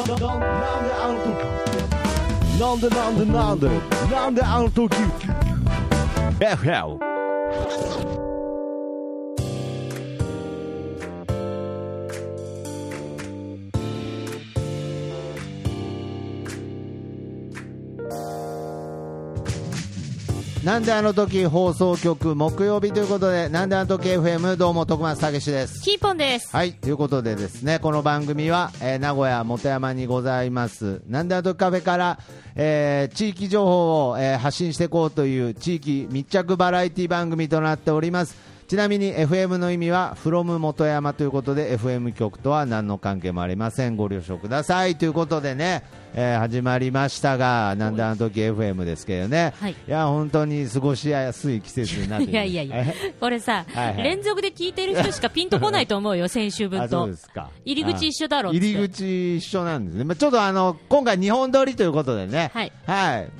なんであの時なんでなんでなんでなんであの時放送局木曜日ということで、なんであの時 FM どうも徳松たけしです。キーポンです。はい、ということでですね、この番組は、えー名古屋元山にございます、なんであの時カフェから、えー地域情報を、えー発信していこうという地域密着バラエティ番組となっております。ちなみに FM の意味は from 元山ということで FM 局とは何の関係もありませんご了承くださいということでね、えー始まりましたがなんであの時 FM ですけどね、はい。や本当に過ごしやすい季節になってき いやいやいや。え、これさ、はいはい。連続で聞いてる人しかピンとこないと思うよ、先週分と。入り口一緒だろっつって。入り口一緒なんですね、まあ、ちょっとあの今回、日本撮りということでね、はい。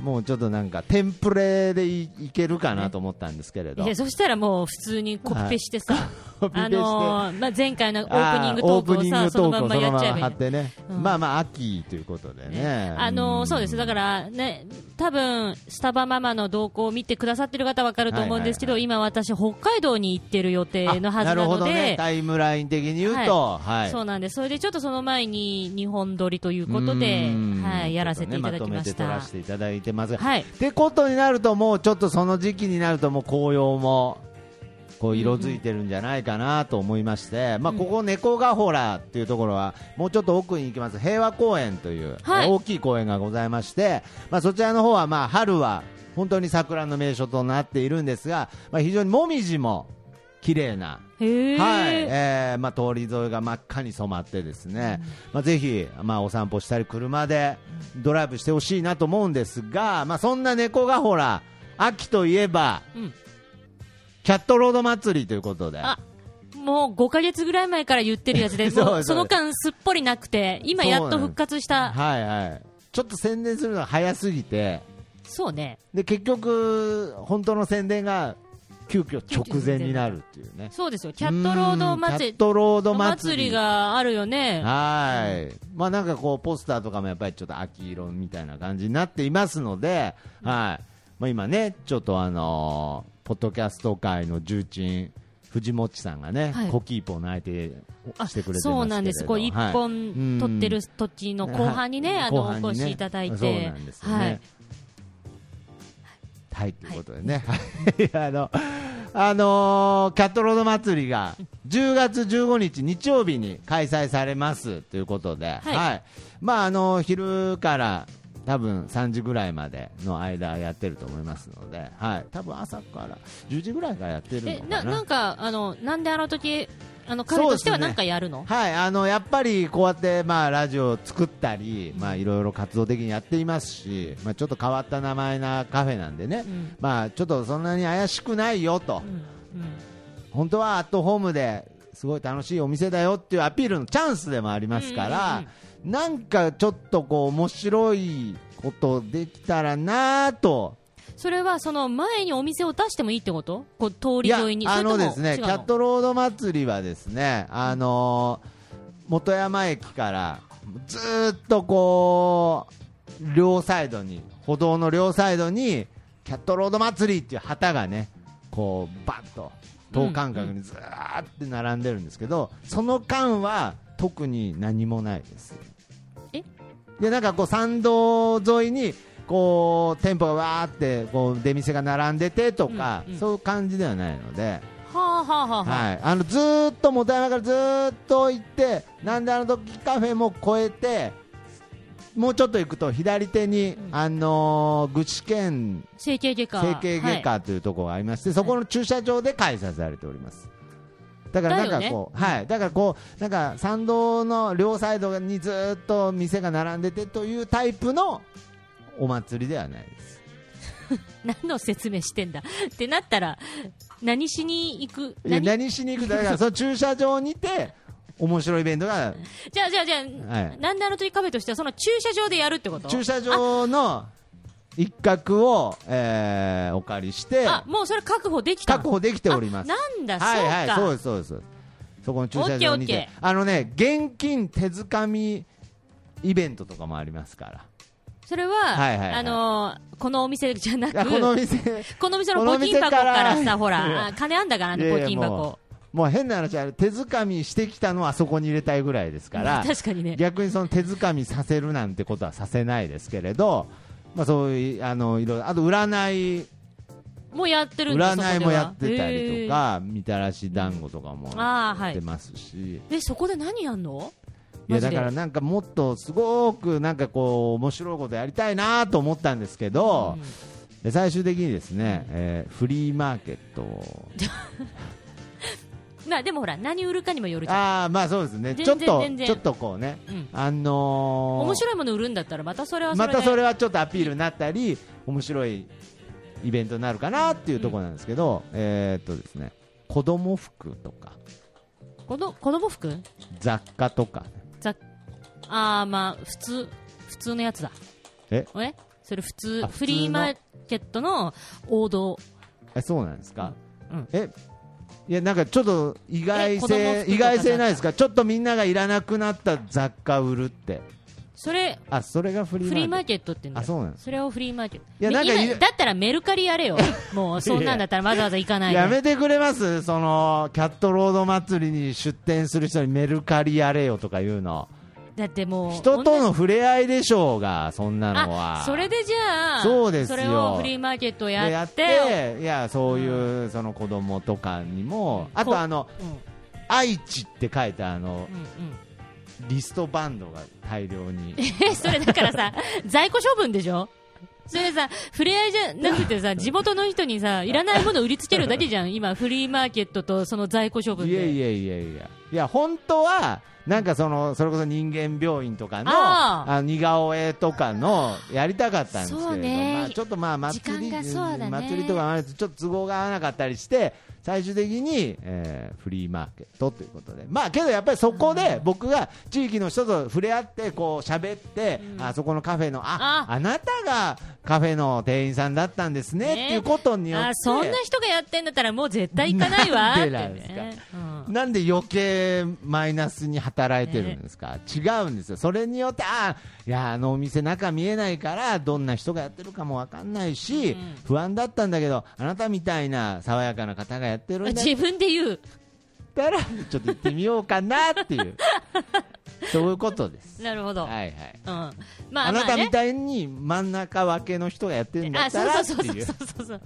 もうちょっとなんか、テンプレでいいけるかなと思ったんですけれど、いやそしたらもう普通にコピペしてさ、あのーまあ、前回のオープニングトークをさ、そのまんまやっちゃえばまあまあ、秋ということでね、あのーそうです、だからね、多分スタバママの動向を見てくださってる方は分かると思うんですけど、はい今、私、北海道に行ってる予定のはずなるほので、どね、タイムライン的に言うと、はい。そうなんです、それでちょっとその前に日本撮りということではい、やらせていただきましちょっとねまとめて撮た。らせていただいてますが、はい。ってことになると、もうちょっとその時期になると、もう紅葉もこう色づいてるんじゃないかなと思いまして、まあ、ここ、猫ヶ原っていうところは、もうちょっと奥に行きます、平和公園という、はい。大きい公園がございまして、まあ、そちらの方はまあ春は本当に桜の名所となっているんですが、まあ、非常にもみじも綺麗な。はい、えーまあ、通り沿いが真っ赤に染まってですね、まあ、ぜひ、まあ、お散歩したり車でドライブしてほしいなと思うんですが、まあ、そんな猫がほら秋といえば、うんキャットロード祭りということで。あもう5ヶ月ぐらい前から言ってるやつで、そうその間すっぽりなくて、今やっと復活した。はいはい。ちょっと宣伝するのが早すぎて。そうね。で結局本当の宣伝が急遽直前になるっていうね。そうですよ。キャットロードうんキャ祭ットロードお祭祭りがあるよね。はい、まあなんかこうポスターとかもやっぱりちょっと秋色みたいな感じになっていますので、はい、まあ今ねちょっとあのーポッドキャスト界の重鎮藤本さんがね、はい。コキーポの相手をしてくれてそうなんです。こう一はい本撮ってる時の後半にね、はいあの、後半にね。お越しいただいて。そうなんですよね。はい。はい、とい。うことでね、はい、あの、あのーキャットロード祭りが10月15日日曜日に開催されますということで、はい。まああの昼から多分3時ぐらいまでの間やってると思いますので、はい、多分朝から10時ぐらいからやってるのえ、かな、な。なんか、あの、なんであの時、あの、彼としてはそうですねなんかやるの？はい、あのやっぱりこうやってまあラジオを作ったり、まあいろいろ活動的にやっていますし、まあちょっと変わった名前なカフェなんでね、うんまあちょっとそんなに怪しくないよと、うん。うん。本当はアットホームですごい楽しいお店だよっていうアピールのチャンスでもありますから、うんうんなんかちょっとこう面白いことできたらなぁと。それはその前にお店を出してもいいってこと？こう通り沿いに。あのですね、キャットロード祭りはですね、あのー元山駅からずーっとこう両サイドに歩道の両サイドにキャットロード祭りっていう旗がね、こうバッと等間隔にずーって並んでるんですけど、その間は特に何もないです。えでなんかこう参道沿いにこう店舗がわーってこう出店が並んでてとか、うんうんそういう感じではないので、はあはあはあはあ。はい、あのずーっと元山からずーっと行ってなんであの時カフェも越えてもうちょっと行くと左手に、うんあのー具志堅整形外科。整形外はい科というところがありまして、そこの駐車場で開催されております。だからなんかこう、はい、だからこう、なんか参道の両サイドにずーっと店が並んでてというタイプのお祭りではないです。何の説明してんだ。ってなったら、何しに行く？何？何しに行くだから、その駐車場にて、面白いイベントが、じゃあじゃあじゃあ、はい。なんであの時カフェとしてはその駐車場でやるってこと？駐車場の一角を、えーお借りして、あ、もうそれ確保できたの確保できております。あなんだ、はいはい、そうか。そうです、そうです。そこの駐車場にてあのね、現金手づかみイベントとかもありますからそれは、はいはいはいあのーこのお店じゃなくこのお店この店の募金箱かららさ、ほら、あ金あんだからね、募金箱。もう変な話あれ手づみしてきたのはあそこに入れたいぐらいですから確かにね。逆にその手づみさせるなんてことはさせないですけれど、まあ、そういうあのいろいろあと占い。もうやってる占いもやってたりと。か、みたらし団子とかも。やってますし、え、そこで何やんの？いやだからなんかもっとすごくなんかこう面白いことやりたいなと思ったんですけど、で最終的にですね、えーフリーマーケットを まあでもほら、何売るかにもよるじゃん。ああまあそうですね。ちょっとちょっとこうね。うん。あのー面白いもの売るんだったら、またそれは。またそれはちょっとアピールになったり面白いイベントになるかなっていうところなんですけど、えーっとですね。子供服とか。子ど子供服？雑貨とか。ざああ、まあ、普通、普通のやつだ。え？え？それ普通フリーマーケットの王道。えそうなんですか、うん。えいやなんかちょっと意外性意外性ないですか？ちょっとみんながいらなくなった雑貨売るって。それ、あそれがフリーマーケット。って言うんだよあそうなんそれをフリーマーケット。いやなんかだったらメルカリやれよ。もう、そんなんだったらわざわざ行かないで。やめてくれます？そのキャットロード祭りに出店する人にメルカリやれよとか言うのだってもう。人との触れ合いでしょうがそんなのはあ、それでじゃあ、そうですよれをフリーマーケットやって、やっていやそういうその子供とかにもあとあのうん、愛知って書いたあのうん、うん。リストバンドが大量にえ、それだからさ、在庫処分でしょ？それさ、触れ合いじゃなくてさ、地元の人にさ、いらないもの売りつけるだけじゃん。今、フリーマーケットとその在庫処分で。いやいやいやいやいや本当はなんかそのそれこそ人間病院とかのあ似顔絵とかのやりたかったんですけれど、ね。まあ、ちょっとまあ祭りね。祭りとかちょっと都合が合わなかったりして最終的に、えーフリーマーケットということで。まあけどやっぱりそこで僕が地域の人と触れ合ってこう喋って、うん。あそこのカフェのああ。あなたがカフェの店員さんだったんですねね。っていうことによって。あ、そんな人がやってんだったらもう絶対行かないわって、なんでなんね。うん。なんで余計マイナスに働いてるんですか、違うんですよ、それによって、あいや、あのお店、中見えないから、どんな人がやってるかも分かんないし、うん。不安だったんだけど、あなたみたいな爽やかな方がやってるんだっ自分で言う。たら、ちょっと行ってみようかなっていう、そういうことです。なるほど。はいはいうん。まあ、あなたみたいに真ん中分けの人がやってるんだあ、ったらっていうそうそうそう。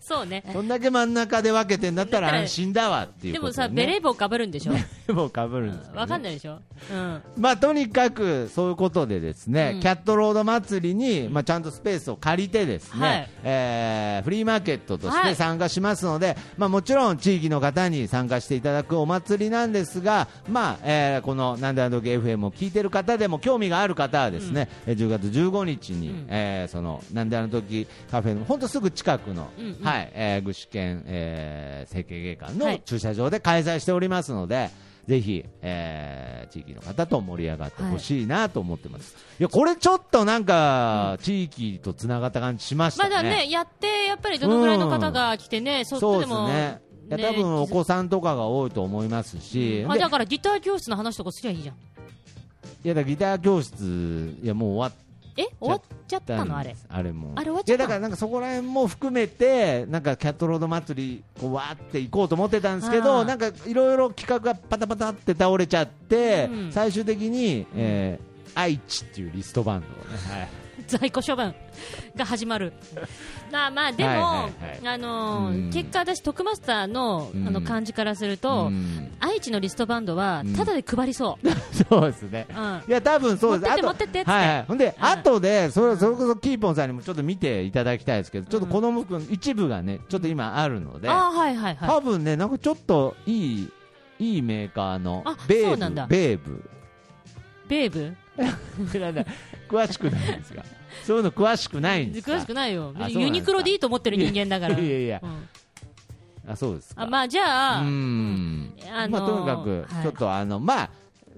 そうね。そんだけ真ん中で分けてんだったら安心だわっていうでもさ、ベレー帽かぶるんでしょ？もうかぶるんですわかんないでしょ？うん。まあ、とにかくそういうことでですね、うんキャットロード祭りに、まあ、ちゃんとスペースを借りてですね、はいえーフリーマーケットとしはいて参加しますので、まあ、もちろん地域の方に参加していただくお祭りなんですが、まあえーこの「なんであの時 FM」を聞いてる方でも興味がある方はですね、えー10月15日に、うん。えーそのなんであの時カフェの本当すぐ近くの、うんうん。はいえー具志堅、えー整形外科のはい。駐車場で開催しておりますので、ぜひ、えー地域の方と盛り上がってほしいなと思ってます、い、やこれちょっとなんか、地域とつながった感じしましたね。まだね、やって、やっぱりどのぐらいの方が来てね、そっそうですも。ね。いや多分お子さんとかが多いと思いますし、あ、でだからギター教室の話とかすりゃいいじゃん。いやだギター教室、いやもう終わえ？終わっちゃっったのあれ？あれも。あれ終わっちゃったいやだからなんかそこら辺も含めて、なんかキャットロード祭り、こうわーって行こうと思ってたんですけあど、ー。なんかいろいろ企画がパタパタって倒れちゃって、うん。最終的に、えー愛知っていうリストバンドをね、はい在庫処分が始まる。まあまあ、でも、はいはいはいあのーうん結果私、徳マスターの,、うんあの感じからすると、うん愛知のリストバンドはうん、ただで配りそう。そうですね。うん。いや、多分そうです。持ってってってはいはい。ほんで、うん後で、それ、それこそキーポンさんにもちょっと見ていただきたいですけど、ちょっと子供服の一部がね、ちょっと今あるので、ああ、はいはいはい。多分ね、なんかちょっといい、いいメーカーのあ、ベーブ、そうなんだベーブ。ベーブ 詳しくないんですか そういうの詳しくないんですか詳しくないよ。ユニクロでいいと思ってる人間だから。いやいやうん。あ、そうですか。あまあじゃあ、うーん。あのーまあ、とにかく、はい。ちょっとあの、まあ、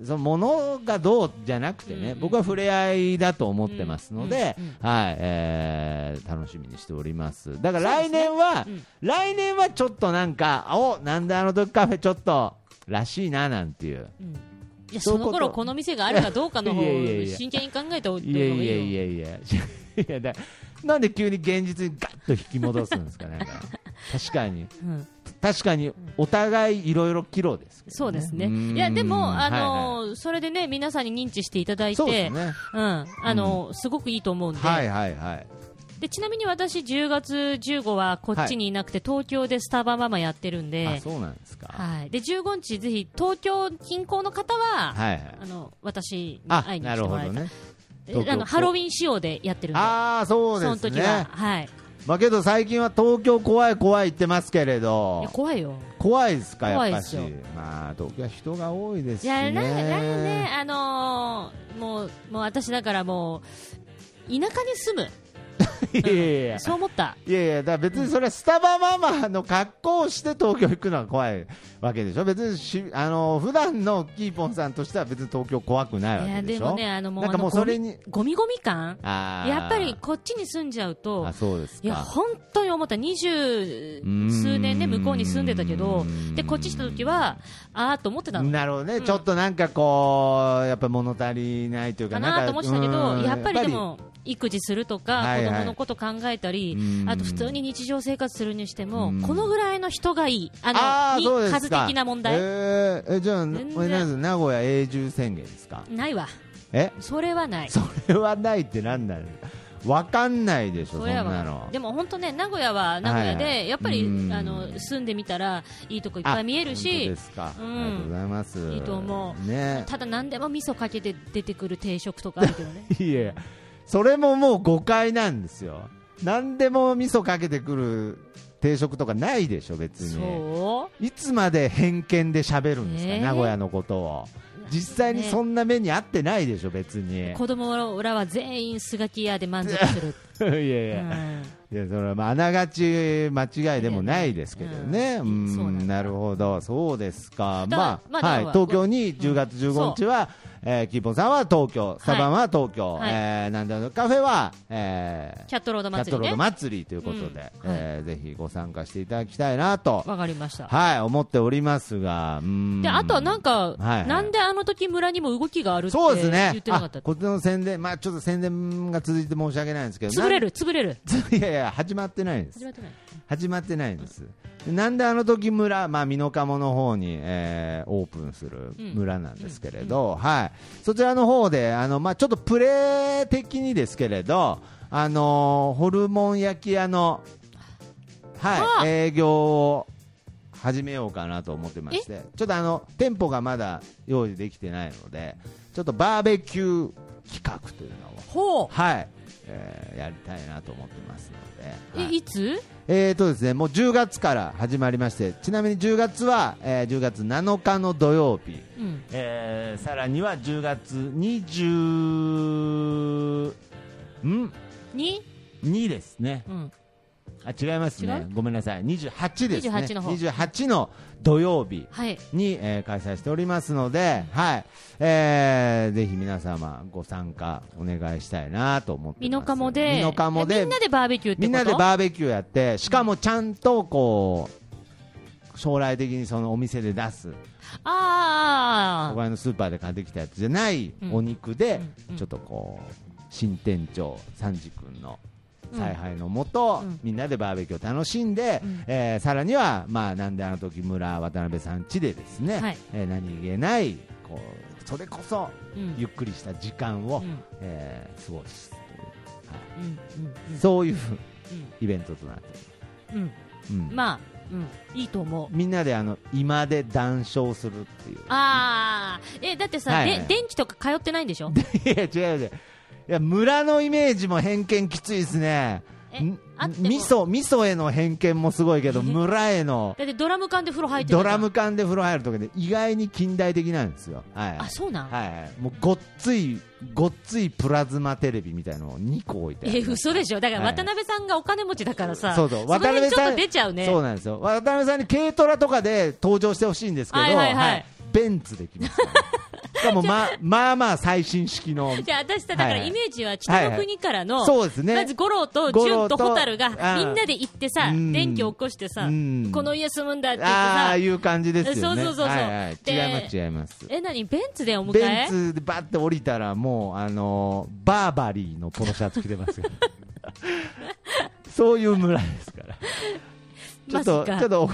その物がどうじゃなくてね、うん。僕は触れ合いだと思ってますので、うん。うん。はい、えー楽しみにしております。だから来年は、うん。来年はちょっとなんか、おなんであの時カフェちょっと、らしいななんていう。うんいやその頃この店があるかどうかの方いやいやいや。真剣に考えておいた方いやがいいよいやいやいや。いやだなんで急に現実にガッと引き戻すんですかね確かに。うん。確かにお互いいろいろキロですね、そうですね。ん。いや、でも、あのはいはい。それでね、皆さんに認知していただいて、ね。うん、あのすごくいいと思うんで、はいはいはいで、ちなみに私、10月15はこっちにいなくて、東京でスタバママやってるんあで、そうなんですか。はい。で、15日、ぜひ、東京近郊の方は、はいはい。あの、私にあ会いに来なてもらいたあの、ハロウィン仕様でやってるんで、ああそうそのです時は。ね、はい。まあけど最近は東京怖い怖い言ってますけれいどや、怖いよ。怖いですかやっぱし。まあ東京は人が多いですしいや、ねなんか、なんかね、あのーもう、もう私だからもう、田舎に住む。いやいやいや。そう思った。いやいや、だ別にそれはスタバママの格好をして東京行くのは怖いわけでしょ、別にしあの普段のキーポンさんとしては別に東京怖くないわいや、けでしょ。でもね、あの、もう、なんかもうそれに、ゴミゴミ感。やっぱりこっちに住んじゃうとあ、そうですいや、か。本当に思った。二十ん数年ね、向こうに住んでたけど、で、こっち来た時は、あーと思ってたの。なるほどね、うん。ちょっとなんかこう、やっぱ物足りないというか、かなと思ってたけど、うん。やっぱりでも、育児するとか、はいはい。子供のこと考えたりう、ん。あと普通に日常生活するにしてもうん、このぐらいの人がいい。ああの、数的な問題。えーえじゃあ、これなん名古屋永住宣言ですか？ないわ。え？それはない。それはないってなんだろうわかんないでしょ、そんなの。でも本当ね、名古屋は名古屋で、はいはい。やっぱりうん。あの住んでみたらいいとこいっぱい見えるしで、すか、うん。ありがとうございます。いいと思う。ね。ただ何でも味噌かけて出てくる定食とかあるけどね。いえ、それももう誤解なんですよ。何でも味噌かけてくる定食とかないでしょ、別に。そいつまで偏見で喋るんですか、ねえ。名古屋のことを。実際にそんな目に遭ってないでしょ、別に。う子供らは全員スガキ屋で満足する、いやいや、うん。いやそれはまああながち間違いでもないですけどね、ううんそうなんなるほど、そうですか、だまあ、まあはい、東京に10月15日は、えーキーポンさんは東京、サバンは東京、はい。えーなんだろうカフェは、えーキャットロードキャットロード祭りね祭りということで、うん。えーぜひご参加していただきたいなと、わかりました。はい、思っておりますが、うん。であとはなんか、はいはい。なんであの時村にも動きがあるってそうですね。言ってなかった？あこっちの宣伝、まあ、ちょっと宣伝が続いて申し訳ないんですけど、潰れる潰れる。いやいや、始まってないんです。始。まってない。始まってないんです。でなんであの時村、まあ、美濃加茂の方に、えーオープンする村なんですけれど、はい、そちらの方で、あの、まあ、ちょっとプレー的にですけれど、あのーホルモン焼き屋の、あはい、営業を始めようかなと思ってまして、ちょっとあの、店舗がまだ用意できてないので、ちょっとバーベキュー企画というのを、ほう。はい、えーやりたいなと思ってますので。え、はい。いつ？えーとですね、もう10月から始まりまして、ちなみに10月は、えー10月7日の土曜日、うん。えーさらには10月20ん？に2ですね。うんあ違います違ねう？ごめんなさい。28ですね。28の方28の土曜日はいに、えー開催しておりますので、はい。えーぜひ皆様ご参加お願いしたいなと思ってます。美濃加茂で美濃加茂えでみんなでバーベキューみんなでバーベキューやって、しかもちゃんとこう、将来的にそのお店で出す、あここらのスーパーで買ってきたやつじゃないうんお肉でちょっとこう、新店長、三治君のうん采配のもと、うん。みんなでバーベキューを楽しんで、うん。えーさらには、まあ、なんであの時村渡辺さん家でですね、はい。えー何気ない、こう、それこそ、ゆっくりした時間を、うん。えー過ごすという、はい。うんうんそういううん。イベントとなっておりうんます。うん。まあうん。いいと思う。みんなであの今で談笑するっていう。ああえだってさ、はいはい。で電気とか通ってないんでしょ？いや違う違う。いや村のイメージも偏見きついですね。味噌味噌への偏見もすごいけど村への。だってドラム缶で風呂入ってドラム缶で風呂入るとかで意外に近代的なんですよ。はい。あそうなん、はいはい。もうごっついごっついプラズマテレビみたいのを2個置いてあえ嘘でしょ？だからはい渡辺さんがお金持ちだからさ、そうそう。の辺ちょっと出ちゃうね。そうなんですよ。渡辺さんに軽トラとかで登場してほしいんですけど、はいはい。はいベンツできますからね。かもまあまあまあ最新式の。じゃあ私さ、だからイメージは北の国からの、そうですね。まず五郎と純と蛍があみんなで行ってさ、うん。電気を起こしてさ、うん。この家住むんだって言ってさ、ああいう感じですよね。そうそうそうそう。はい違います違います。え、何ベンツでお迎ベえンツでバッて降りたらもうあのーバーバリーのポロシャツ着てますよ。そういう村ですから。ちょっとちょっとお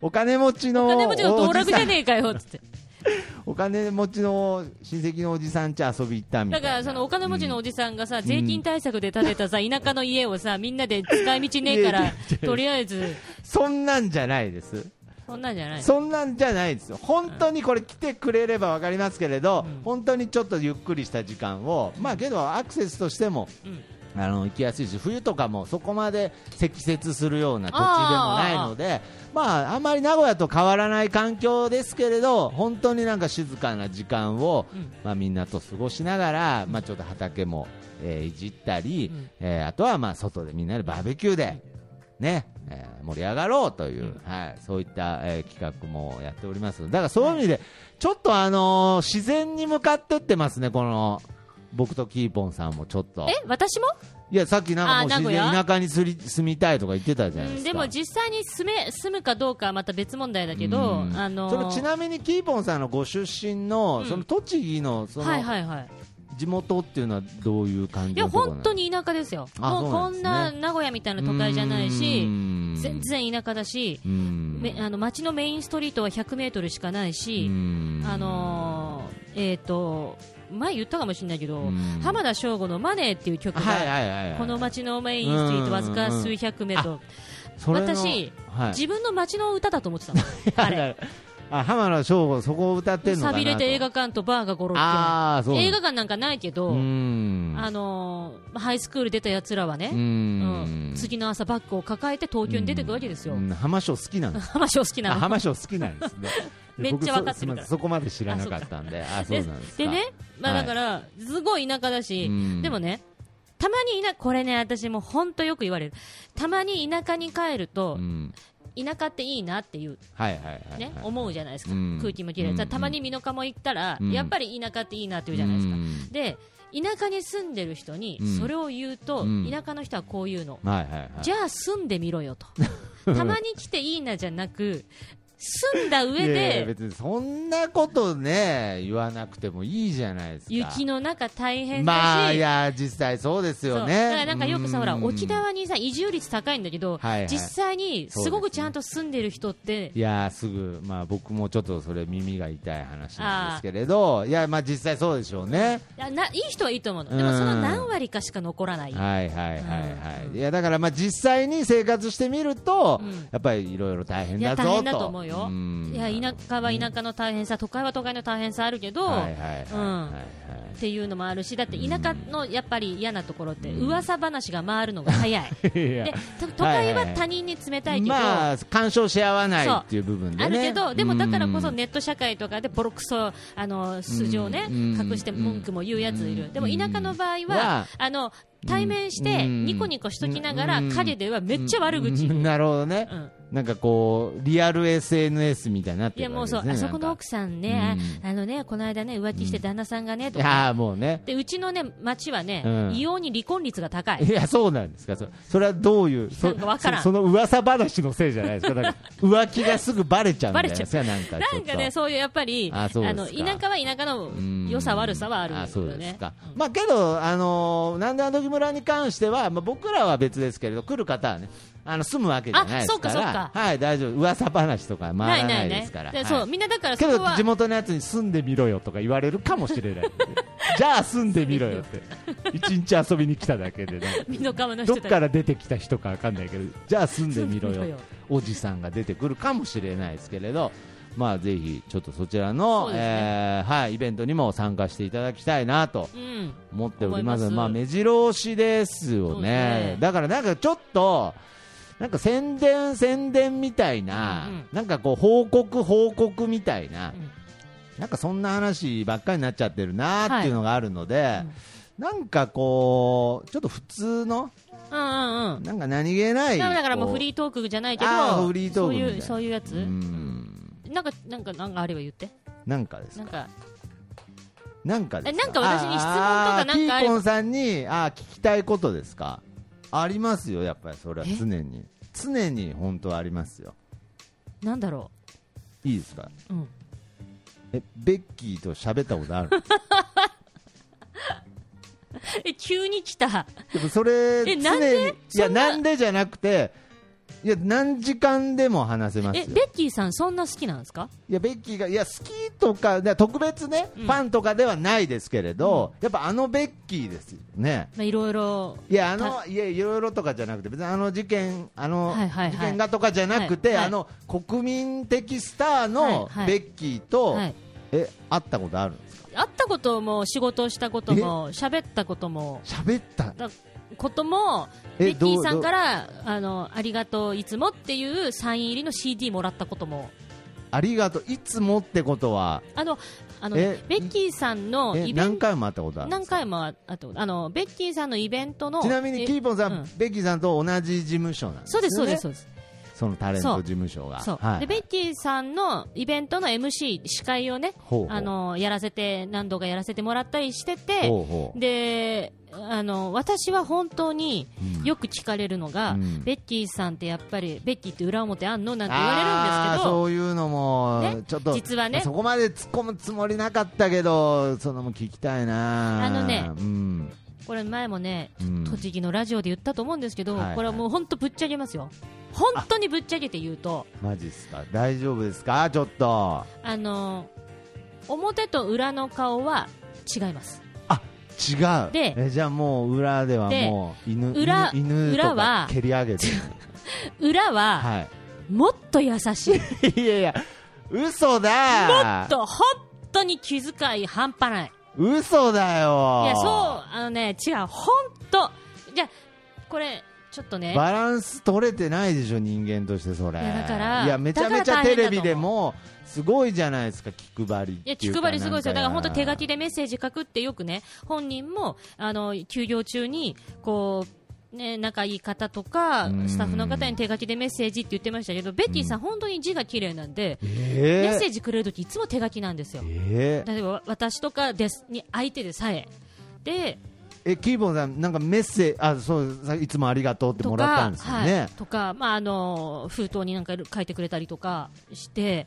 お金持ちのお金持ちの道楽じゃえねえかよっつって。お金持ちの親戚のおじさんち遊び行ったみたいな。だからそのお金持ちのおじさんがさ、ん。税金対策で建てたさ、田舎の家をさ、みんなで使い道ねえから とりあえず、そんなんじゃないです。そんなんじゃない。そんなんじゃないですよ、本当にこれ来てくれれば分かりますけれど、うん。本当にちょっとゆっくりした時間を、まあけどアクセスとしても、うんあの行きやすいし、冬とかもそこまで積雪するような土地でもないので、まあ、あんまり名古屋と変わらない環境ですけれど、本当になんか静かな時間を、うん。まあ、みんなと過ごしながら、まあ、ちょっと畑も、えーいじったり、うん。えーあとはまあ外でみんなでバーベキューで、ねえー盛り上がろうという、はい、そういった、えー企画もやっておりますだからそういう意味で、ちょっとあのー自然に向かってってますね、この僕とキーポンさんもちょっと。え、私も？いや、さっきなんかもう田舎に住り住みたいとか言ってたじゃないですか。うんでも実際に住め住むかどうかはまた別問題だけど、うん。あのーそのちなみにキーポンさんのご出身の、うん。その栃木のその、はいはいはい。地元っていうのはどういう感いや、じのところなん本当に田舎ですよ。あもうこんな名古屋みたいな都会じゃないし、全然田舎だし、あの街のメインストリートは100メートルしかないし、あのーえっ、と、前言ったかもしれないけど、うん。浜田省吾のマネーっていう曲が、この街のメインストリートわずか数百メートル、私、はい、自分の街の歌だと思ってたの、あれ。あ浜田省吾そこを歌ってんのかなと。寂れて映画館とバーが5、6あーそう。軒。映画館なんかないけど、うん。あのーハイスクール出た奴らはね、ううんん次の朝バッグを抱えて東京に出てくるわけですよ。うん。浜省好きなんです。浜省好きなの。あ浜省好きなんですねめっちゃ分かってるから。僕そこまで知らなかったんで。あそうなんですか。でね、まあ、はい。だから、すごい田舎だし、うん。でもね、たまに田これね、私も本当よく言われる、たまに田舎に帰るとう、ん。田舎っていいなっていう、ね、思うじゃないですか、うん。空気もきれい、うん。たまに美濃加も行ったら、うん。やっぱり田舎っていいなって言うじゃないですか。うん。で田舎に住んでる人にうん。それを言うと、うん。田舎の人はこう言うの、じゃあ住んでみろよと、たまに来ていいなじゃなく、住んだ上で、別にそんなことね言わなくてもいいじゃないですか。雪の中大変だし、まあいや実際そうですよね。だからなんかよくさ、うんほら沖縄にさ移住率高いんだけど、はいはい。実際にすごくちゃんと住んでる人って、いやーすぐ、まあ、僕もちょっとそれ耳が痛い話なんですけれどいやまあ実際そうでしょうね、いやないい人はいいと思うの、でもその何割かしか残らない、はいはいはいはい、うん。いやだからまあ実際に生活してみると、うん。やっぱりいろいろ大変だぞと。大変だと思うよ、ん。いや田舎は田舎の大変さ、都会は都会の大変さあるけど、っていうのもあるし、だって田舎のやっぱり嫌なところって、うん。噂話が回るのが早い、でと都会は他人に冷たいけど、まあ干渉し合わないっていう部分でね。あるけど、でもだからこそうんネット社会とかでボロクソあの素性をね、うん。隠して文句も言うやついる、うん。でも田舎の場合は、はあの対面してうん。ニコニコしときながら、うん。陰ではめっちゃ悪口、うん。なるほどね、うんなんかこうリアル SNS みたいになっていやもうそう、あそこの奥さんね、うああのね、この間ね、浮気して旦那さんがね、といか、やーもうねでうちのね、町はね、うん異様に離婚率が高い。いや、そうなんですか。そそれはどういう、そそその噂話のせいじゃないですか。だから浮気がすぐバレちゃうんじゃないですか。バなんか。なんかね、そういうやっぱり、あの田舎は田舎のうん良さ悪さはあるんあですよね。まあけど、あのーなんであの時村に関しては、まあ僕らは別ですけれど、来る方はね、あの、住むわけじゃないですから。か。はい、大丈夫。噂話とか回らなないですから。。ではいそうみんなだからそけど地元のやつに住んでみろよとか言われるかもしれない。じゃあ住んでみろよって。一日遊びに来ただけでねどっから出てきた人かわかんないけどじゃあ住んでみろよ。おじさんが出てくるかもしれないですけれど。まあぜひちょっとそちらの、ね。えーはい、イベントにも参加していただきたいなとうん、思っております。思います。まあ目白押しですよね。ね。だからなんかちょっとなんか宣伝宣伝みたいな、うんうん。なんかこう報告報告みたいな、うん。なんかそんな話ばっかりになっちゃってるなっていうのがあるので、い。なんかこうちょっと普通のうんうんうん。なんか何気ないだからもうこフリートークじゃないけどフリートークそういうそういうやつ、うん。なんかなんかなんかあれば言って。なんかですか？なんか。なんかですえなんか私に質問とかなんかあれば。キーコンさんにあー聞きたいことですか？ありますよやっぱりそれは。え？常に。常に本当はありますよ。なんだろいいですか？う、うん、えベッキーと喋ったことある？え急に来た。でもそれ常にえなんで？いやそんな。なんでじゃなくていや何時間でも話せますよ。えベッキーさんそんな好きなんですか？いやベッキーがいや好きとかで特別ね、うん。ファンとかではないですけれど、やっぱあのベッキーですよね。まあいろいろ。いやあのいやいろいろとかじゃなくて別にあの事件あの、はいはいはい。事件がとかじゃなくて、はいはい。あの国民的スターのはいはい。ベッキーと、はい。え会ったことあるんですか？会ったことも仕事をしたことも喋ったことも。喋ったこともえベッキーさんからあのありがとういつもっていうサイン入りの CD もらったことも。ありがとういつもってことは？あのあのね、えベッキーさんのえイベント何回も会ったことある何回もあったことあのベッキーさんのイベントのちなみにえキーポンさん、うん。ベッキーさんと同じ事務所なんですよね。そうですそうですそうですそのタレント事務所が。はいでベッキーさんのイベントの MC 司会をねほうほう。あのやらせて何度かやらせてもらったりしててほうほう。であの私は本当にうん。よく聞かれるのが、うん。ベッキーさんってやっぱりベッキーって裏表あんのなんて言われるんですけどそういうのも、ね？ちょっと実はね？そこまで突っ込むつもりなかったけどそのも聞きたいなあのねうんこれ前もね、うん。栃木のラジオで言ったと思うんですけど、はいはい。これはもう本当ぶっちゃけますよ。本当にぶっちゃけて言うと。マジっすか？大丈夫ですか？ちょっと。あの表と裏の顔は違います。違う。でえじゃあもう裏ではもう犬裏犬犬とか蹴り上げて。裏ははもっと優しい。い いやいや嘘だと本当に気遣い半端ない嘘だよ。いやそうあのね違う本当じゃあこれちょっとね。バランス取れてないでしょ人間としてそれ。いやだからいやめちゃめちゃテレビでもすごいじゃないですか気配りいや気配りすごいですよ、だから本当手書きででメッセージ書くってよくね本人もあの休業中にこう、ね、仲いい方とかうん。スタッフの方に手書きでメッセージって言ってましたけどベッキーさん、本当に字が綺麗なんで、メえーッセージくれるときいつも手書きなんですよ、えー例えば私とかですに相手でさえ。でえキーボンさんなんかメッセージあそうさいつもありがとうってともらったかんですよね、はい、とか、まあ、あの封筒になんか書いてくれたりとかして。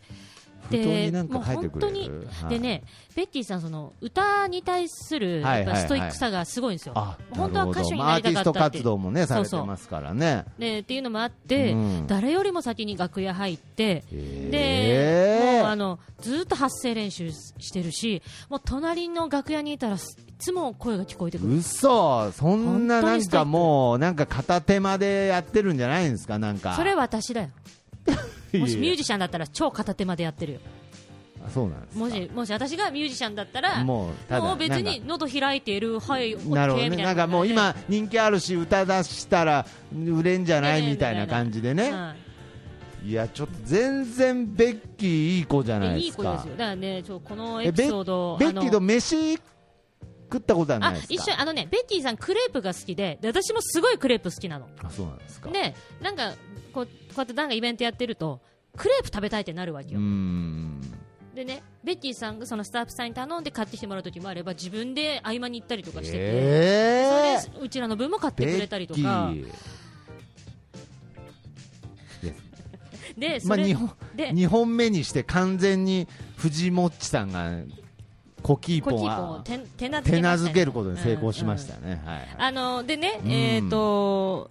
封筒になんか書いてくれる。もう本当にはい。でね、ベッキーさん、その歌に対するやっぱストイックさがすごいんですよ。あ本当は歌手になりたかったってまあアーティスト活動もねされてますからね。でっていうのもあって、うん。誰よりも先に楽屋入って、でえーもうあのずっと発声練習してるし、もう隣の楽屋にいたらいつも声が聞こえてくる。嘘。そんななんかもうなんか片手間でやってるんじゃないんですかなんか。それは私だよ。もしミュージシャンだったら超片手間でやってるよ。あそうなんですか。もしもし私がミュージシャンだったら、ももうただう別に喉開いている、はい、なるほどね、なんかもう今、人気あるし、歌出したら売れんじゃないみたいな感じでね、はいいや、ちょっと全然ベッキーいい子じゃないですか。いい子ですよ。だからね、ちょこのえエピソードベッキーと飯食ったことはないあですか？一緒あのね、ベッキーさんクレープが好きで、で私もすごいクレープ好きなの。あそうなんですか。で、なんかこうこうやってなんかイベントやってると、クレープ食べたいってなるわけよ。ん。でね、ベッキーさんがそのスタッフさんに頼んで買ってきてもらう時もあれば、自分で合間に行ったりとかしてて、えそれでうちらの分も買っー、てくベれたりとか、ー。で、それまあ、2, 本で二本目にして完全に藤もっちさんがコキーポンは手手なずね。ずけることに成功しましたね、はいはい。あのでね、うん。えっ、と、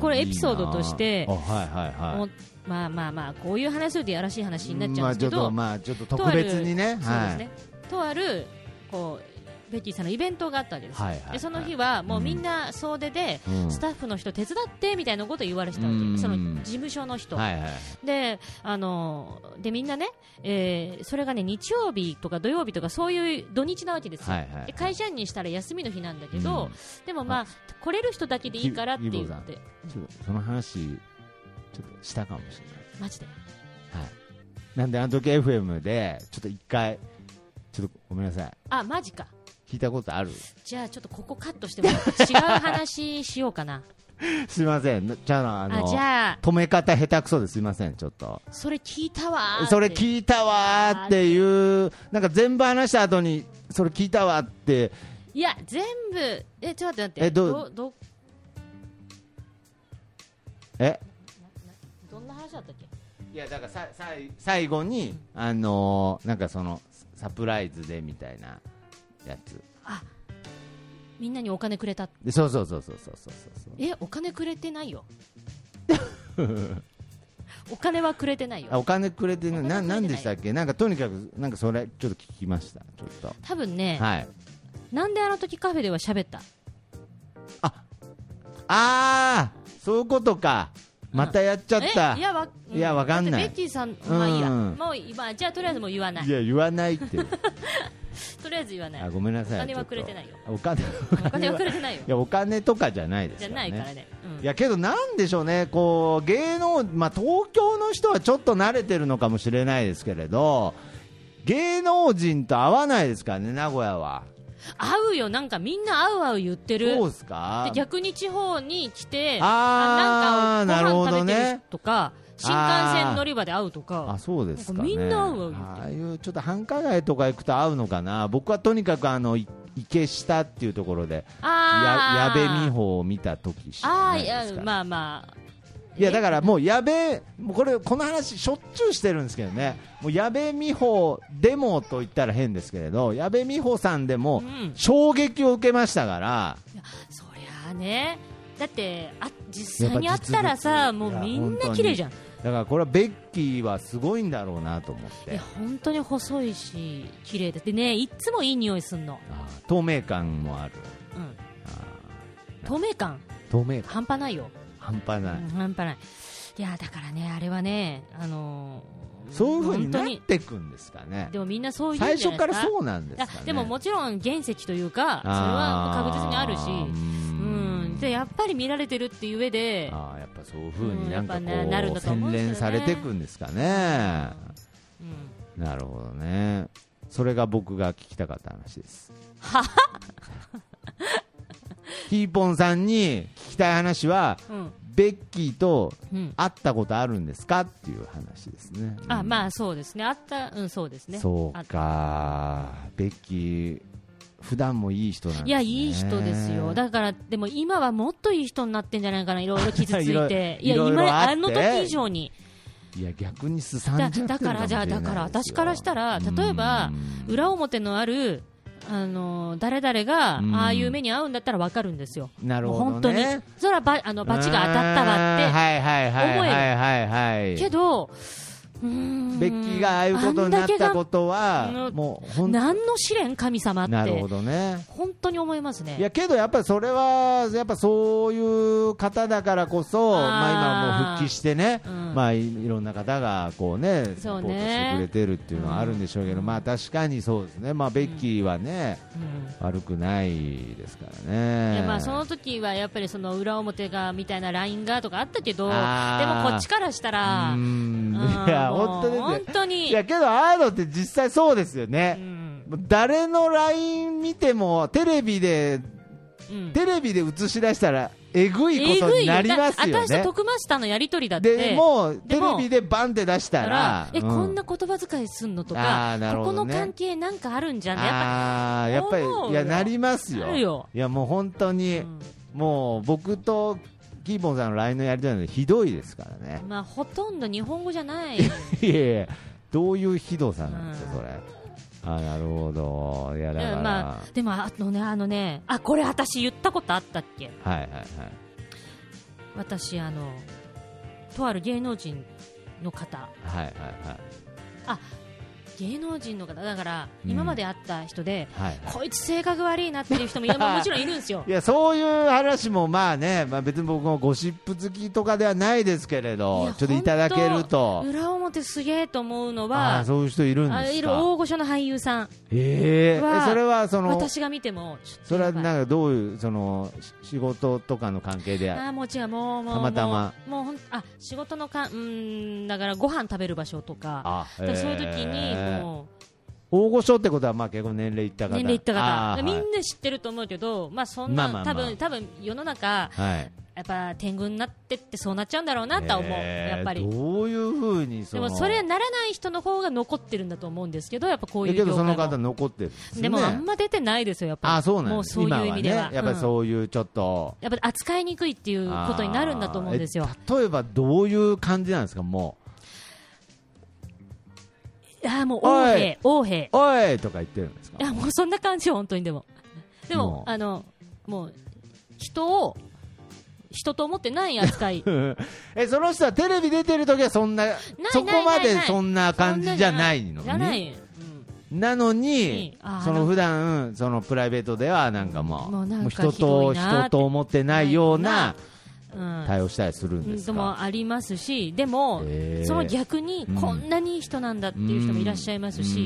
これエピソードとしていいはいはいはい。もまあまあまあ、こういう話するとやらしい話になっちゃうんですけど、まあ、ちょっとまあちょっと特別にね。とあるはい。そうですね、とあるこうベッキーさんのイベントがあったわけです。よ、はいはいはい。でその日はもうみんな総出で、うん。スタッフの人手伝ってみたいなことを言われてたわけ、うん。その事務所の人、はいはいであのでみんなね、えーそれがね日曜日とか土曜日とかそういう土日なわけですよ、はいはいで会社員にしたら休みの日なんだけど、うん。でもまあ来れる人だけでいいからって言って。その話ちょっとしたかもしれマジで？ない、はい、なんであの時 FM でちょっと一回ちょっとごめんなさい。あマジか聞いたことある？じゃあちょっとここカットしても違う話しようかな。すいません、ちゃんああのじゃあ。止め方下手くそですいません、ちょっと。それ聞いたわそれ聞いたわーっていう、なんか全部話した後に、それ聞いたわって、いや全部。えちょっと待って待って。えどどど？え？どんな話だったっけ？いやだからささい最後に、あのーなんかそのサプライズでみたいなやつ。みんなにお金くれた。でそうそうそうそうそうそうそう。えお金くれてないよ。お金はくれてないよ。あお金くれてねなお金くれてないなんでしたっけ？なんかとにかくなんかそれちょっと聞きました。ちょっと。多分ね、はい。なんであの時カフェでは喋った？ああそういうことかまたやっちゃった。えいやわいやわかんない。ベッキーさんまあいいや、うん。もう今じゃあとりあえずもう言わない。いや言わないって。とりあえず言わない。あごめんなさい。お金はくれてないよ。お金お金はくれてないよ。いやお金とかじゃないですじゃないからね、うん。いやけど、なんでしょうね、こう芸能、まあ、東京の人はちょっと慣れてるのかもしれないですけれど、芸能人と会わないですからね、名古屋は。会うよなんかみんな会う会う言ってる。そうですか？で逆に地方に来てあーあなんかご飯食べてるとか新幹線乗り場で会うとか。あそうですか、ね、みんな会う会う言ってる。ああいうちょっと繁華街とか行くと会うのかな、僕はとにかくあのい池下っていうところで、や矢部美穂を見た時しかあないですから。ーいやまあまあいやだからもう矢部、もうこれ、この話、しょっちゅうしてるんですけどね、もう矢部美穂でもと言ったら変ですけれど、矢部美穂さんでもうん。衝撃を受けましたから、そりゃあね。だってあ実際に会ったらさもうみんな綺麗じゃん。いだからこれはベッキーはすごいんだろうなと思って。や、本当に細いし綺麗ででねいっつもいい匂いすんの、透明感もある、うん、あ透明感。ー透明感、半端ないよ、半端ない、うん半端ない。いやだからねあれはねあのーそういうふうになっていくんですかね、でもみんなそういうん最初からそうなんですかね。でももちろん原石というかそれは確実にあるし。ーうん。でやっぱり見られてるっていう上であーやっぱそういうふうになんかこう、なるんだと思うん洗ですよね。練されていくんですかね。うん。なるほどね。それが僕が聞きたかった話です。ヒーポンさんに聞きたい話は、うん。ベッキーとうん会ったことあるんですかっていう話ですね。あまあ、あそうですね。あったうんそうですね。そうあか。ベッキー、普段もいい人なんですね。いやいい人ですよ。だからでも今はもっといい人になってんじゃないかな。いろいろ傷ついて。いろいろ今あの時以上に。いや逆にすさんだからじゃあだから私からしたら例えば裏表のあるあの誰々がうん。ああいう目に遭うんだったらわかるんですよ。なるほどね。本当にそれはばあの罰が当たったわってあーはいはいはいはいはい。はいけど、ベッキーがああいうことになったことはもう何の試練、神様って。なるほ、どね。本当に思いますね。いやけどやっぱりそれはやっぱそういう方だからこそあー。まあ今もう復帰してね、うん。まあいいろんな方がこうねサポートしてくれてるっていうのはあるんでしょうけど、うん。まあ確かにそうですね。まあベッキーはね、うん。悪くないですからね。いやまあその時はやっぱりその裏表がみたいなラインがとかあったけど、でもこっちからしたら、うーん。うん。いや本当ですよ本当に。いやけどああいうのって実際そうですよね、うん。誰の LINE 見てもテレビでうん。テレビで映し出したらえぐいことになりますよね。だ私と徳マスターのやりとりだって、でもうテレビでバンって出したらら、え、うこんな言葉遣いすんのとあかー、なるここの関係なんかあるんじゃんね、やっぱり。いやなりますよ。よ。いやもう本当に、もう僕とキーポンさんの LINE のやり取りなんてひどいですからね。まあ、ほとんど日本語じゃない、いやいやどういうひどさなんですよ、うん。それ。あーなるほど。いやだから、まあ、でもあのね、あのね、あこれ私言ったことあったっけ？はいはいはい。私あのとある芸能人の方。はいはい芸能人の方だから、うん。今まで会った人ではい。はいこいつ性格悪いなっていう人も もちろんいるんですよ。いやそういう話もまあね、まあ、別に僕もゴシップ好きとかではないですけれどちょっといただけると。裏表すげえと思うのあはあそういう人いるんですあいるか大御所の俳優さん。ええはそれはその私が見てもそれはなんかどういうそのし仕事とかの関係であーもう違うもうもうたまたま？もうあ仕事のかうーんだからご飯食べる場所とかそういう時にええも大御所ってことはまあ結構年齢いった方。う年齢いった方。みんな知ってると思うけどまあそんな、まあまあまあ。多分多分世の中はい。やっぱ天狗になってってそうなっちゃうんだろうなとは思う、えーやっぱり。どういうふうにでもそれならない人の方が残ってるんだと思うんですけど、やっぱこういう業だけどその界も。方残ってるんですね。でもあんま出てないですよ、やっぱり。あそうなんもうそういう意味では。今ねやっぱりうん。そういうちょっと、やっぱり扱いにくいっていうことになるんだと思うんですよ。例えばどういう感じなんですかもいやもう王兵、王兵。うおいとか言ってるんですか？いやもうそんな感じよ、本当にでも。でもも、う。あの、もう、人を、人と思ってない扱い。えその人はテレビ出てる時はそんなそこまでそんな感じじゃないの？じゃない。なのにその普段そのプライベートではなんかもうもう人と人と思ってないようなうん対応したりするんですでもかありますし、でも、へー。その逆にうん。こんなにいい人なんだっていう人もいらっしゃいますし、う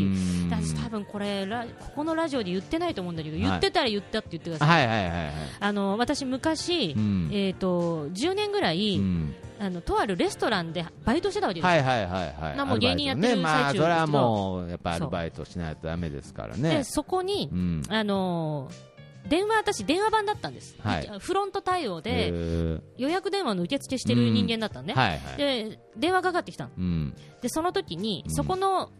ん。だ多分これラ、ここのラジオで言ってないと思うんだけど、い。言ってたら言ったって言ってください。はいはいはいはい。あの私、昔、うん。えー、と10年ぐらい、うん。あのとあるレストランでバイトしてたわけですよ、はいはいはいはい。なもう芸人やってる最中ですけど。それはもうやっぱアルバイトしないとダメですからね。でそこに、うん。あの電話、私、電話番だったんです、はい。フロント対応へでー。予約電話の受付してる人間だったのね、はいはい。で電話かかってきたの。うん。でその時に、うん。そこの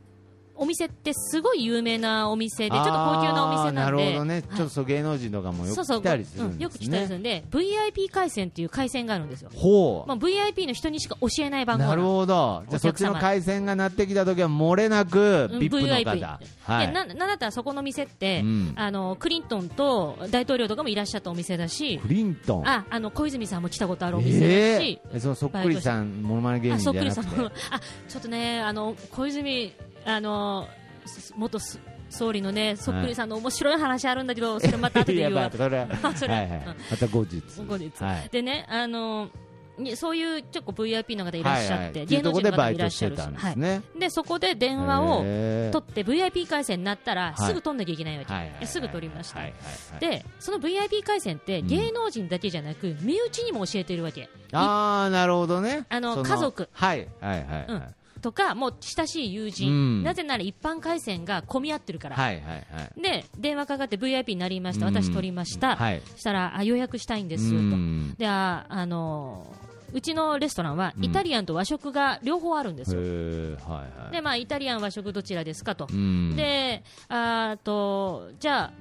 お店ってすごい有名なお店でちょっと高級なお店なんで。あーなるほどね、はい。ちょっと芸能人とかもよく来たりするんですね。うんよく来たりするんで VIP 回線っていう回線があるんですよ、ほう、まあ、VIP の人にしか教えない番号なるほど、じゃあそっちの回線が鳴ってきたときは、漏れなく、うん VIP の方、はい、でななんだったらそこの店って、うん。あのクリントンと大統領とかもいらっしゃったお店だしクリントン、ああの小泉さんも来たことあるお店だえし、ー、えそのそっくりさん、ものまね芸あそっく人じゃなくて、りさんもあちょっとねあの小泉あのす元す総理のねそっくりさんの面白い話あるんだけど、それまた後で言うわ。それは、あそれは。いはい。うん、また後日、後日。はい、でねあのにそういうちょっと VIP の方いらっしゃって、はいはい、芸能人の方いらっしゃるし、はい、ね。でそこで電話を取って VIP 回線になったらはい。すぐ取んなきゃいけないわけ、はいすぐ取りました、はいはいはい、でその VIP 回線ってうん。芸能人だけじゃなく、身内にも教えてるわけ。あー、なるほどね、あのそ家族、はいはいはいはい、うんとかもう親しい友人、うん。なぜなら一般回線が混み合ってるから、はいはいはい。で電話かかって VIP になりました、うん。私取りました、はい。したらあ予約したいんですよと、うん。でああのうちのレストランはうんイタリアンと和食が両方あるんですよ、はいはい。でまあ、イタリアン、和食どちらですかと、うん。であーとじゃあ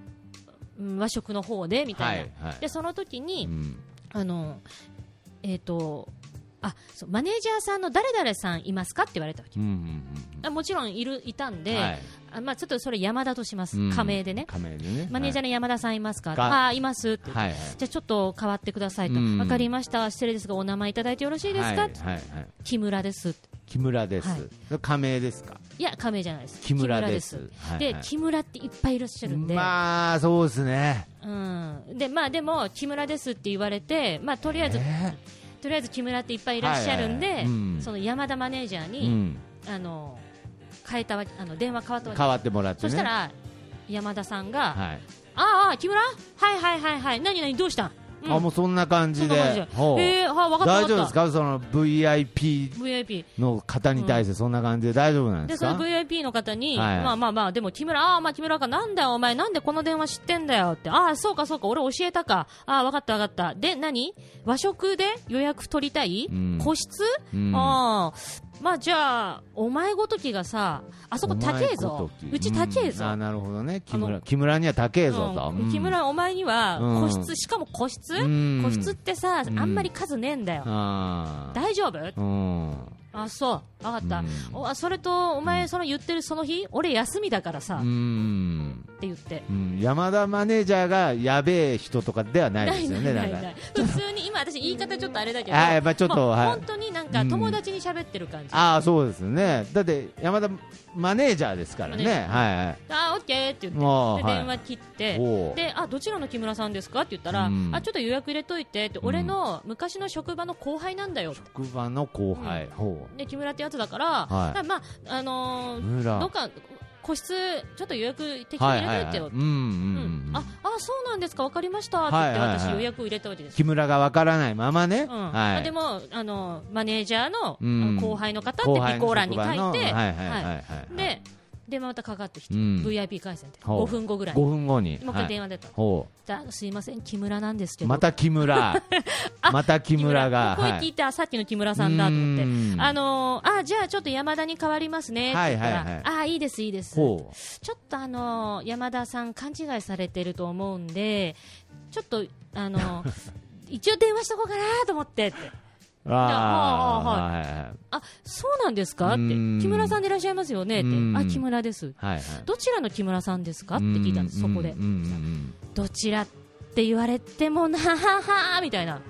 うん和食の方でみたいな、はいはい。でその時に、うん。あのえっ、とあそうマネージャーさんの誰々さんいますかって言われたわけ。うんうんあもちろんいるいたんで、うんはい。あまあ、ちょっとそれ山田とします、うん。仮名でね。仮名でね。マネージャーーの山田さんいますか、があいますってはいはい。じゃあちょっと変わってくださいと、わ、うん。かりました、失礼ですがお名前いただいてよろしいですか、はい。はいはい。木村です木村です。はい。仮名ですか？いや、仮名じゃないです、木村です。で木村っていっぱいいらっしゃるんで、まあそうですね。うん、でまあでも木村ですって言われて、まあとりあえず、えとりあえず木村っていっぱいいらっしゃるんで、はいはいはい。うん。その山田マネージャーーに、うん。あの変えたあの電話変わったわけ変わってもらってね。そしたら山田さんが、はい。ああ木村？はいはいはいはい。何何？どうした、うん。あもうそんな感じで。えー、は分かった大丈夫ですか？その VIP の方に対してそんな感じで。大丈夫なんでですそのか。VIP の方に、はい。まあまあまあ、でも木村、ああ、まあ木村か、なんだよ、お前、なんでこの電話知ってんだよって、ああ、そうかそうか、俺教えたか、ああ、わかったわかった。で、何？和食で予約取りたい、うん。個室、うん。ああ、まあじゃあ、お前ごときがさ、あそこ高えぞ。うち高えぞ。うんあなるほどね。木あ村木村には高えぞと。うん木村、お前にはうん個室、しかも個室、うん個室ってさ、うんあんまり数ねえんだよ。大丈夫？うん。あ、そう。わかった。うん。おあそれと、お前、その言ってるその日、俺休みだからさ、うっん。て言って。うん。山田マネージャーがやべえ人とかではないですよね、なないない普通に今私言い方ちょっとあれだけど、はいまあちょっとはい。本当になんか友達に喋ってる感じ、あああ、そうですね、だって山田マネージャーですからね、はいはい、あオッケーって言って。電話切って、であどちらの木村さんですかって言ったら、うん。あちょっと予約入れといてって、ん。俺の昔の職場の後輩なんだよ職場の後輩、ほで木村ってやつだから、はい。だからまああのう、ー村、どっか個室ちょっと予約適当に入れといてよ、はい、うんうんううん。ん、ああそうなんですか。わかりました。って言ってはい。はいはい私予約を入れたわけです。木村がわからないままね、うん。はい、でもあのマネージャーの,、うん。後輩の方って備考欄に書いて、職でまたかかってきて、うん。VIP 回線で。ほう。5分後ぐらい。5に分後に。もう一回電話出た、ほだすいません木村なんですけど。うまた木村。また木村が。声はい。聞いた、さっきの木村さんだと思って。あのーあじゃあちょっと山田に変わりますね。って言ったら、はいはいはいあいいですいいです。ほちょっとあのー山田さん勘違いされてると思うんでちょっとあのー 一応電話しとこうかなと思ってってうああははいはい。あそうなんですか？って。うん。木村さんでいらっしゃいますよね？って。うん。あ木村です。はいはい。どちらの木村さんですか？って聞いたんですそこで。どちらって言われてもなははみたいな。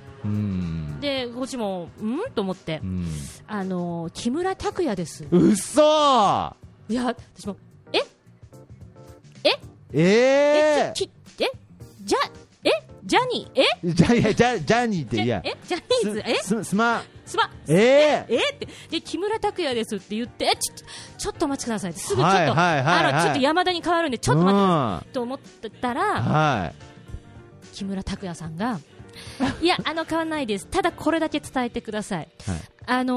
でこっちもうんと思って。うん。あのー木村拓哉です。うそいや私もえ？え？えちょきえ？じゃえジャニー？え？じゃいやじゃジャニーっていや。え？ジャニーズ？え？すすますまええ？え？って。で木村拓哉ですって言ってえちょちょっとお待ちくださいって。すぐちょっと、はいはいはいはい。あのちょっと山田に変わるんでちょっと待ってくださっいと思ってたてらは木村拓哉さんが いやあの変わらないです。ただこれだけ伝えてください。いはい。あの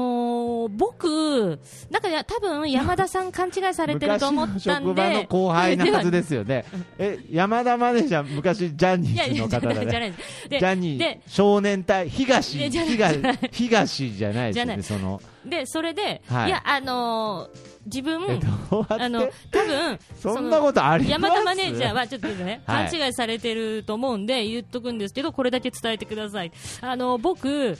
ー僕、なんか多分山田さん勘違いされてると思ったんで、職場の後輩なはずですよね。え、山田マネージャー、昔ジャニーズの方だね。ジャニーで、少年隊、東、いやじゃない。東、東じゃないですよね、その。でそれで、はい。い、や、あのー自分、え、どうやあの多分 そんなことあります？山田マネージャーはちょっとね、はい。勘違いされてると思うんで言っとくんですけどこれだけ伝えてください。あの僕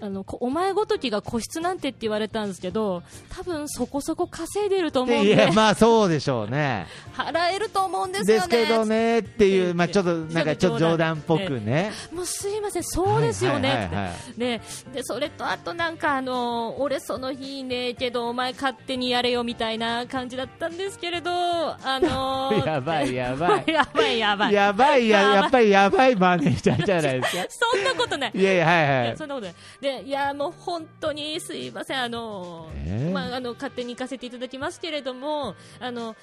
あのこお前ごときが個室なんてって言われたんですけど多分そこそこ稼いでると思うんで。いや、まあそうでしょうね。払えると思うんですよね。ですけどねっていう、まあちょっと、なんかちょっと冗談っぽくね。もうすいませんそうですよね。って、はいはいはい。はいででそれとあとなんかあの俺その日ねえけどお前勝手にやれよみたいな感じだったんですけれどあのー やばい やばい。やばいやばい。やばいや、やっぱりやばいマネージャーじゃないですか。そんなことない。いやいや、はいい。はいやそんなことない。でいやもう本当にすいません。あの、えー？まああの勝手に行かせていただきますけれどもあの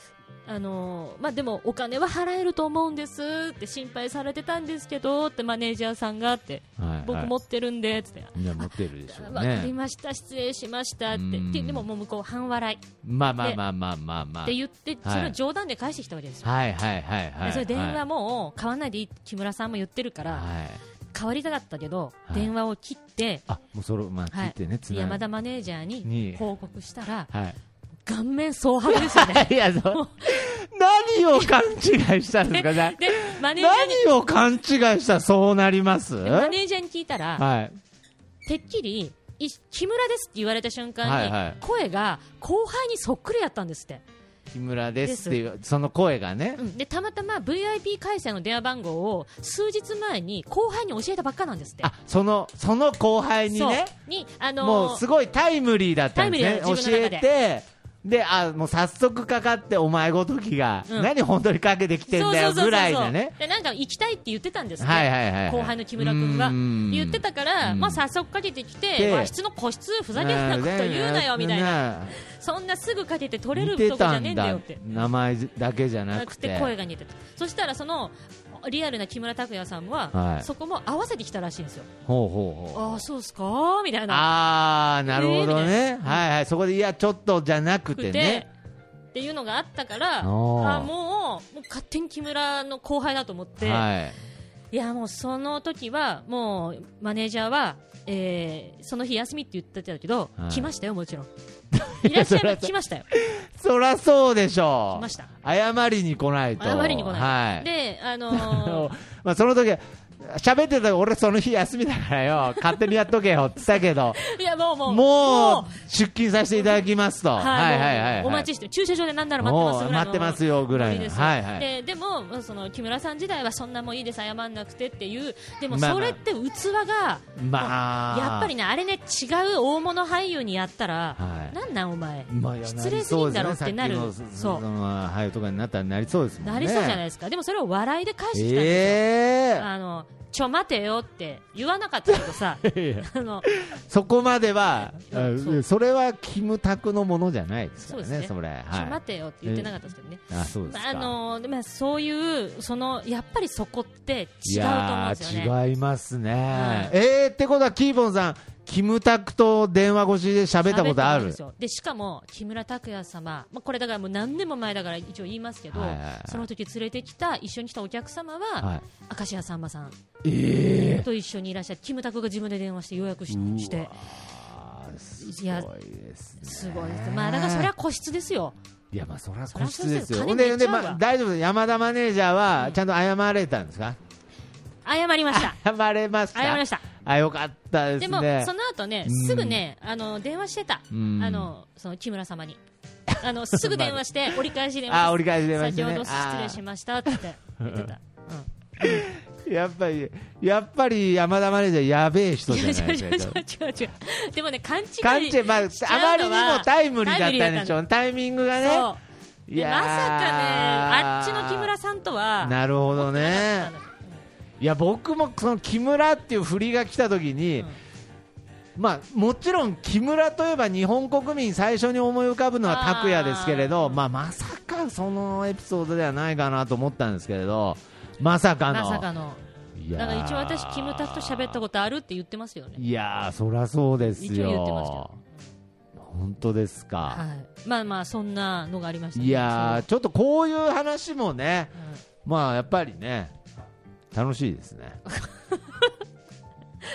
あのまあでもお金は払えると思うんですって心配されてたんですけどってマネージャーさんがってはいはい。僕持ってるんでって。いや、持ってるでしょ。うわかりね。ました、失礼しましたって、うん。ででももう向こう、半笑い。っまあまあまあまあまあまあ。て言って、はいそれを冗談で返してきたわけですよ、はいはいはいはい。でそれ電話はい。も買わないでいい木村さんも言ってるから、はい。変わりたかったけど、はい電話を切って、あ、もうそれ、まあ、はい聞いてね、山田マネージャーにに報告したら、はい。顔面蒼白ですよね。いや、そう。何を勘違いしたんですか？ね。でマネージャーに何を勘違いしたらそうなります？でマネージャーに聞いたら、はい。てっきり、い木村ですって言われた瞬間に、はいはい声が後輩にそっくりやったんですって。木村ですっていう、その声がねう。ん、でたまたま VIP 回線の電話番号を数日前に後輩に教えたばっかなんですって。あ、その、その後輩にね、にあのーもうすごいタイムリーだったんですね。教えて、で、あ、もう早速かかって、お前ごときが、うん何本当にかけてきてんだよ、ぐらいなね。でなんか行きたいって言ってたんですって、はいはいはいはい。後輩の木村君はうん言ってたから、うんまあ、早速かけてきてで和室の個室ふざけんなこと言うなよみたいなな。そんなすぐかけて取れるとこじゃねえんだよって。名前だけじゃななくてくて。声が似てたそしたらそのリアルな木村拓哉さんは、はいそこも合わせてきたらしいんですよほうほうほう。ああそうっすかみたいなあー、なるほどね。はいはい。そこで、いや、ちょっとじゃなくてね。っていうのがあったからあもうもう勝手に木村の後輩だと思って、はい。いやもうその時はもうマネージャーは、えーその日休みって言ってたけど、はい来ましたよもちろん いらっしゃいま来ましたよそらそうでしょう。来ました謝りに来ないと。謝りに来ない、はい。であのー まあ、その時喋ってた俺その日休みだからよ、勝手にやっとけよって言ったけど、いやもうもう。もう出勤させていただきますと。はいはいはいはいお待ちして駐車場でなんなら待ってますぐらいの。待ってますよぐらいですはいはい。ででもその木村さん時代はそんなもんいいです。謝んなくてっていう。でもまあまあそれって器が、まあ。やっぱりねあれね違う大物俳優にやったら、はい。なんなんお前、まあ失礼すぎんだろってなる。りそうね。そう。俳優とかになったらなりそうですもんね。なりそうじゃないですか。でもそれを笑いで返してきたんですよ、ええ。あのちょ待てよって言わなかったけどさ あのそこまでは、そうそれはキムタクのものじゃないですからね、そうですねそれ。ちょはい。待てよって言ってなかったですけどね、あ、そうですか。あのでもそういうそのやっぱりそこってい違うと思うんやですよねー違いますね。はいえー、ってことは、キーボンさん、キムタクと電話越しで喋ったことある？ででしかも木村拓哉様、まあ、これだからもう何年も前だから一応言いますけど、はいはいはい。その時連れてきた一緒に来たお客様は、はい。明石家さんまさんええと一緒にいらっしゃってキムタクが自分で電話して予約しして。すごいですね。すごいです。まあだからそれは個室ですよ。いやまあそれはそりゃ個室ですよ。でで、まあ、大丈夫です。山田マネージャーはちゃんと謝れたんですか、謝りました。謝れました。謝りましたあよかったですね。でもその後ねうん。すぐねあの電話してた。うん。あのその木村様に。あのすぐ電話して 折り返し電話あ折り返し電話ね。先ほど失礼しましたって言ってた。やっぱりやっぱり山田マネージャーやべえ人じゃないですか違う違うでもね勘違い勘違い、まあ、あまりにもタイムリーだったんでしょう、タイミングがね。いやまさかねあっちの木村さんとはなるほどね。いや、僕もその木村っていう振りが来た時に、うん。まあ、もちろん木村といえば日本国民最初に思い浮かぶのは拓也ですけれど、まあ、まさかそのエピソードではないかなと思ったんですけれど、まさかの。まさかの。いやー。だから一応私キムタクと喋ったことあるって言ってますよね。いやー、そりゃそうですよ。一応言ってますけど本当ですか。はい。まあまあそんなのがありましたね。いやー、ちょっとこういう話もね、そうまあやっぱりね、楽しいですね。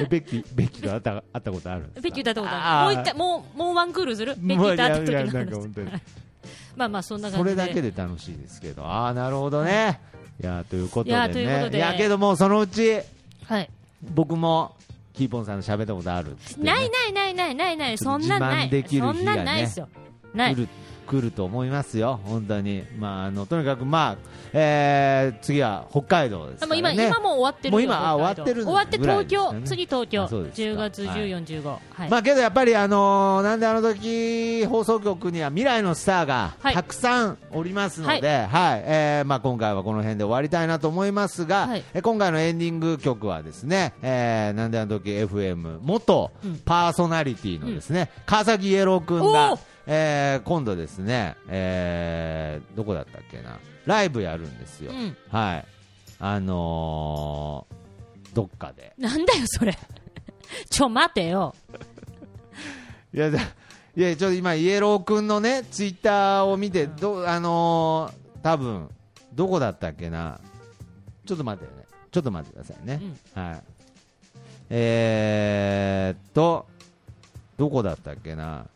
えベッキー、ベッキーと会った会ったことあるんですか？うんベッキー歌ったことある。もう一回もうもうワンクールする？ベッキーと会った時もういやいやの話なんか本当に。まあまあそんな感そじで。れだけで楽しいですけど、ああ、なるほどね。い。やーということでね。いやけどもうそのうち、はい。僕も、キーポンさんと喋ったことあるっつってね。ないないないないないない。そんなんない。自慢できる日がねそんなんないですよ。ない。来る来ると思いますよ、本当に。まあ、あのとにかく、まあえー次は北海道ですね。今、今もう終わってるう終わってる終わって東京、次東京？あそうです。か10月はい。14、15はい。まあけどやっぱりあのーなんであの時放送局には未来のスターがはい。たくさんおりますので、はい、えーまあ今回はこの辺で終わりたいなと思いますが、はい。え今回のエンディング曲はですね、えーなんであの時 FM 元うん。パーソナリティのですね、川崎イエロー君がえー今度ですね、えーどこだったっけなライブやるんですよ。うんはい。あのーどっかで。なんだよそれ ちょ待てよ いや、だいや、ちょっと今、イエロー君のね、ツイッターを見て、ど、あのー、多分どこだったっけな。ちょっと待ってね。ちょっと待ってくださいね。はい。えーっと、どこだったっけな。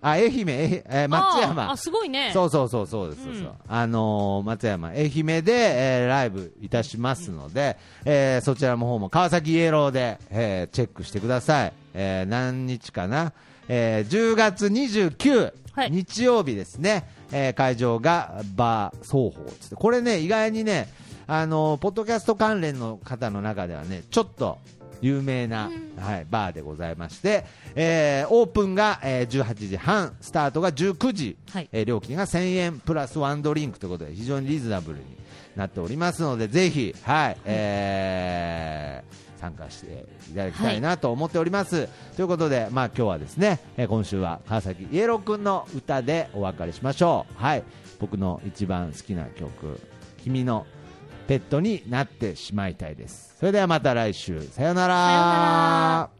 あ、愛媛、ええー松山。あ。すごいね。そうそうそうそうです、そうん。あのー松山、愛媛で、えーライブいたしますので、えーそちらの方も川崎イエローで、えーチェックしてください。えー何日かな、えー10月29、はい。日曜日ですね、えー会場がバー双方これね、意外にね、あのーポッドキャスト関連の方の中ではね、ちょっと有名な、はい、バーでございまして、えーオープンが、えー18時半、スタートが19時、はい。えー料金が1000円プラスワンドリンクということで非常にリーズナブルになっておりますのでぜひ、はいえー参加していただきたいなと思っております、ということで、まあ、今日はですね、えー今週は川崎イエロー君の歌でお別れしましょう、はい、僕の一番好きな曲「君のペットになってしまいたい」です。それではまた来週。さよなら。